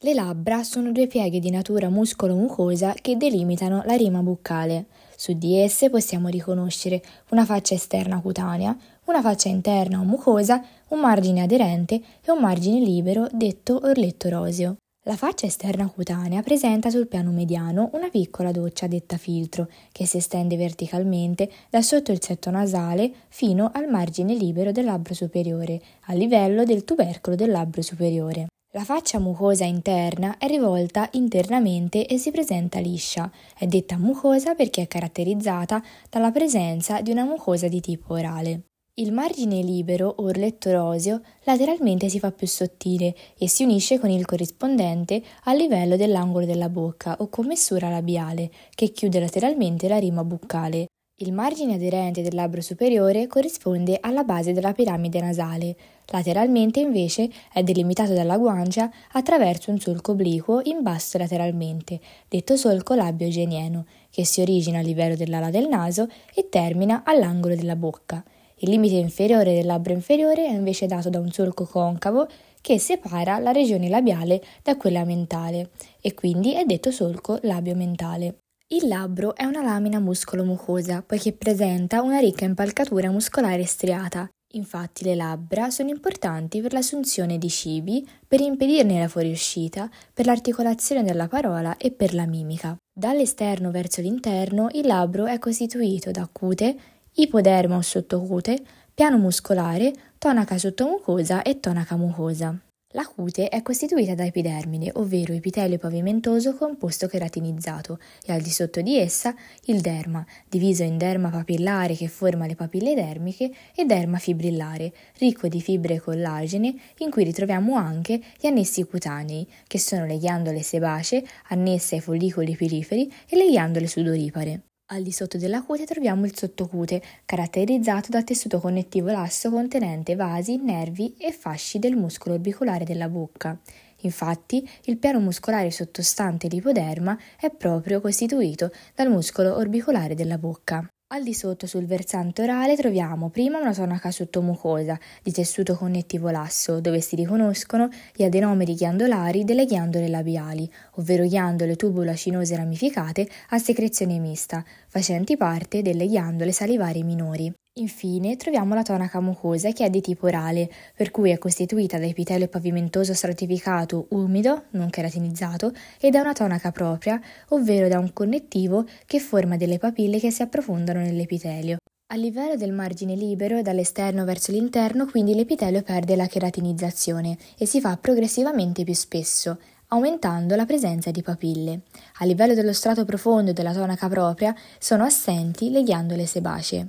Le labbra sono due pieghe di natura muscolo-mucosa che delimitano la rima buccale. Su di esse possiamo riconoscere una faccia esterna cutanea, una faccia interna o mucosa, un margine aderente e un margine libero detto orletto roseo. La faccia esterna cutanea presenta sul piano mediano una piccola doccia detta filtro, che si estende verticalmente da sotto il setto nasale fino al margine libero del labbro superiore, a livello del tubercolo del labbro superiore. La faccia mucosa interna è rivolta internamente e si presenta liscia. È detta mucosa perché è caratterizzata dalla presenza di una mucosa di tipo orale. Il margine libero o orletto roseo lateralmente si fa più sottile e si unisce con il corrispondente a livello dell'angolo della bocca o commessura labiale, che chiude lateralmente la rima buccale. Il margine aderente del labbro superiore corrisponde alla base della piramide nasale, lateralmente invece è delimitato dalla guancia attraverso un solco obliquo in basso lateralmente, detto solco labio-genieno, che si origina a livello dell'ala del naso e termina all'angolo della bocca. Il limite inferiore del labbro inferiore è invece dato da un solco concavo che separa la regione labiale da quella mentale e quindi è detto solco labio-mentale. Il labbro è una lamina muscolo-mucosa poiché presenta una ricca impalcatura muscolare striata. Infatti le labbra sono importanti per l'assunzione di cibi, per impedirne la fuoriuscita, per l'articolazione della parola e per la mimica. Dall'esterno verso l'interno il labbro è costituito da cute, ipoderma o sottocute, piano muscolare, tonaca sottomucosa e tonaca mucosa. La cute è costituita da epidermide, ovvero epitelio pavimentoso composto cheratinizzato, e al di sotto di essa il derma, diviso in derma papillare che forma le papille dermiche e derma fibrillare, ricco di fibre collagene, in cui ritroviamo anche gli annessi cutanei, che sono le ghiandole sebacee annesse ai follicoli piliferi e le ghiandole sudoripare. Al di sotto della cute troviamo il sottocute, caratterizzato da tessuto connettivo lasso contenente vasi, nervi e fasci del muscolo orbicolare della bocca. Infatti, il piano muscolare sottostante l'ipoderma è proprio costituito dal muscolo orbicolare della bocca. Al di sotto sul versante orale troviamo prima una tonaca sottomucosa di tessuto connettivo lasso, dove si riconoscono gli adenomeri ghiandolari delle ghiandole labiali, ovvero ghiandole tubulacinose ramificate a secrezione mista, facenti parte delle ghiandole salivari minori. Infine troviamo la tonaca mucosa che è di tipo orale, per cui è costituita da epitelio pavimentoso stratificato umido, non keratinizzato, e da una tonaca propria, ovvero da un connettivo che forma delle papille che si approfondano nell'epitelio. A livello del margine libero dall'esterno verso l'interno, quindi l'epitelio perde la keratinizzazione e si fa progressivamente più spesso, aumentando la presenza di papille. A livello dello strato profondo della tonaca propria sono assenti le ghiandole sebacee.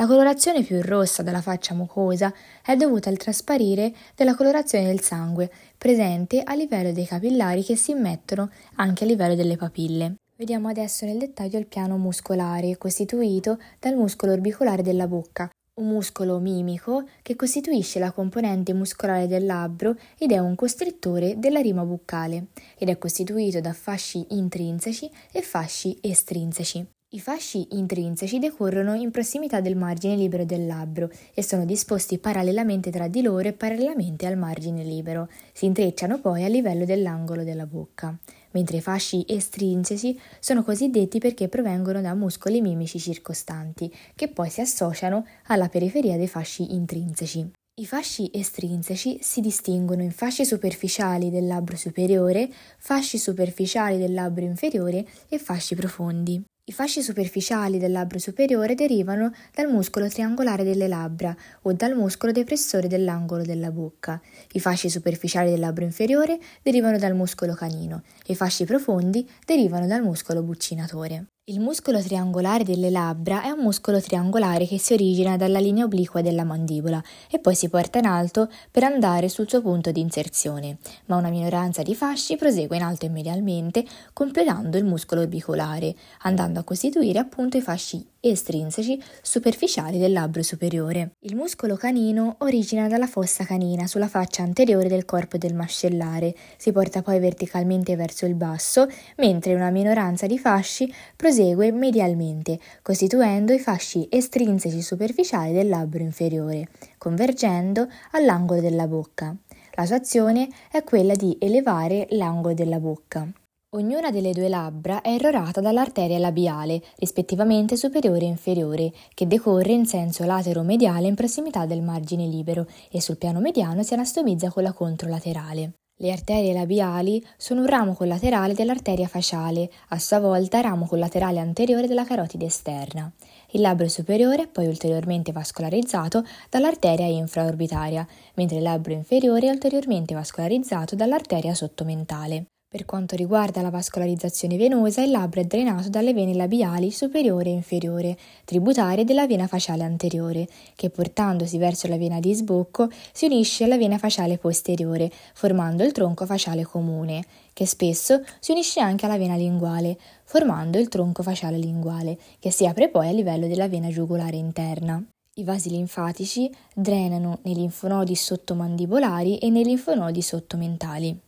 La colorazione più rossa della faccia mucosa è dovuta al trasparire della colorazione del sangue presente a livello dei capillari che si immettono anche a livello delle papille. Vediamo adesso nel dettaglio il piano muscolare costituito dal muscolo orbicolare della bocca, un muscolo mimico che costituisce la componente muscolare del labbro ed è un costrittore della rima buccale ed è costituito da fasci intrinseci e fasci estrinseci. I fasci intrinseci decorrono in prossimità del margine libero del labbro e sono disposti parallelamente tra di loro e parallelamente al margine libero. Si intrecciano poi a livello dell'angolo della bocca, mentre i fasci estrinseci sono cosiddetti perché provengono da muscoli mimici circostanti, che poi si associano alla periferia dei fasci intrinseci. I fasci estrinseci si distinguono in fasci superficiali del labbro superiore, fasci superficiali del labbro inferiore e fasci profondi. I fasci superficiali del labbro superiore derivano dal muscolo triangolare delle labbra o dal muscolo depressore dell'angolo della bocca. I fasci superficiali del labbro inferiore derivano dal muscolo canino e i fasci profondi derivano dal muscolo buccinatore. Il muscolo triangolare delle labbra è un muscolo triangolare che si origina dalla linea obliqua della mandibola e poi si porta in alto per andare sul suo punto di inserzione, ma una minoranza di fasci prosegue in alto e medialmente, completando il muscolo orbicolare, andando a costituire appunto i fasci estrinseci superficiali del labbro superiore. Il muscolo canino origina dalla fossa canina sulla faccia anteriore del corpo del mascellare, si porta poi verticalmente verso il basso, mentre una minoranza di fasci prosegue medialmente, costituendo i fasci estrinseci superficiali del labbro inferiore, convergendo all'angolo della bocca. La sua azione è quella di elevare l'angolo della bocca. Ognuna delle due labbra è irrorata dall'arteria labiale, rispettivamente superiore e inferiore, che decorre in senso latero-mediale in prossimità del margine libero e sul piano mediano si anastomizza con la controlaterale. Le arterie labiali sono un ramo collaterale dell'arteria faciale, a sua volta ramo collaterale anteriore della carotide esterna. Il labbro superiore è poi ulteriormente vascolarizzato dall'arteria infraorbitaria, mentre il labbro inferiore è ulteriormente vascolarizzato dall'arteria sottomentale. Per quanto riguarda la vascolarizzazione venosa, il labbro è drenato dalle vene labiali superiore e inferiore, tributarie della vena facciale anteriore, che portandosi verso la vena di sbocco si unisce alla vena facciale posteriore, formando il tronco facciale comune, che spesso si unisce anche alla vena linguale, formando il tronco facciale linguale, che si apre poi a livello della vena giugulare interna. I vasi linfatici drenano nei linfonodi sottomandibolari e nei linfonodi sottomentali.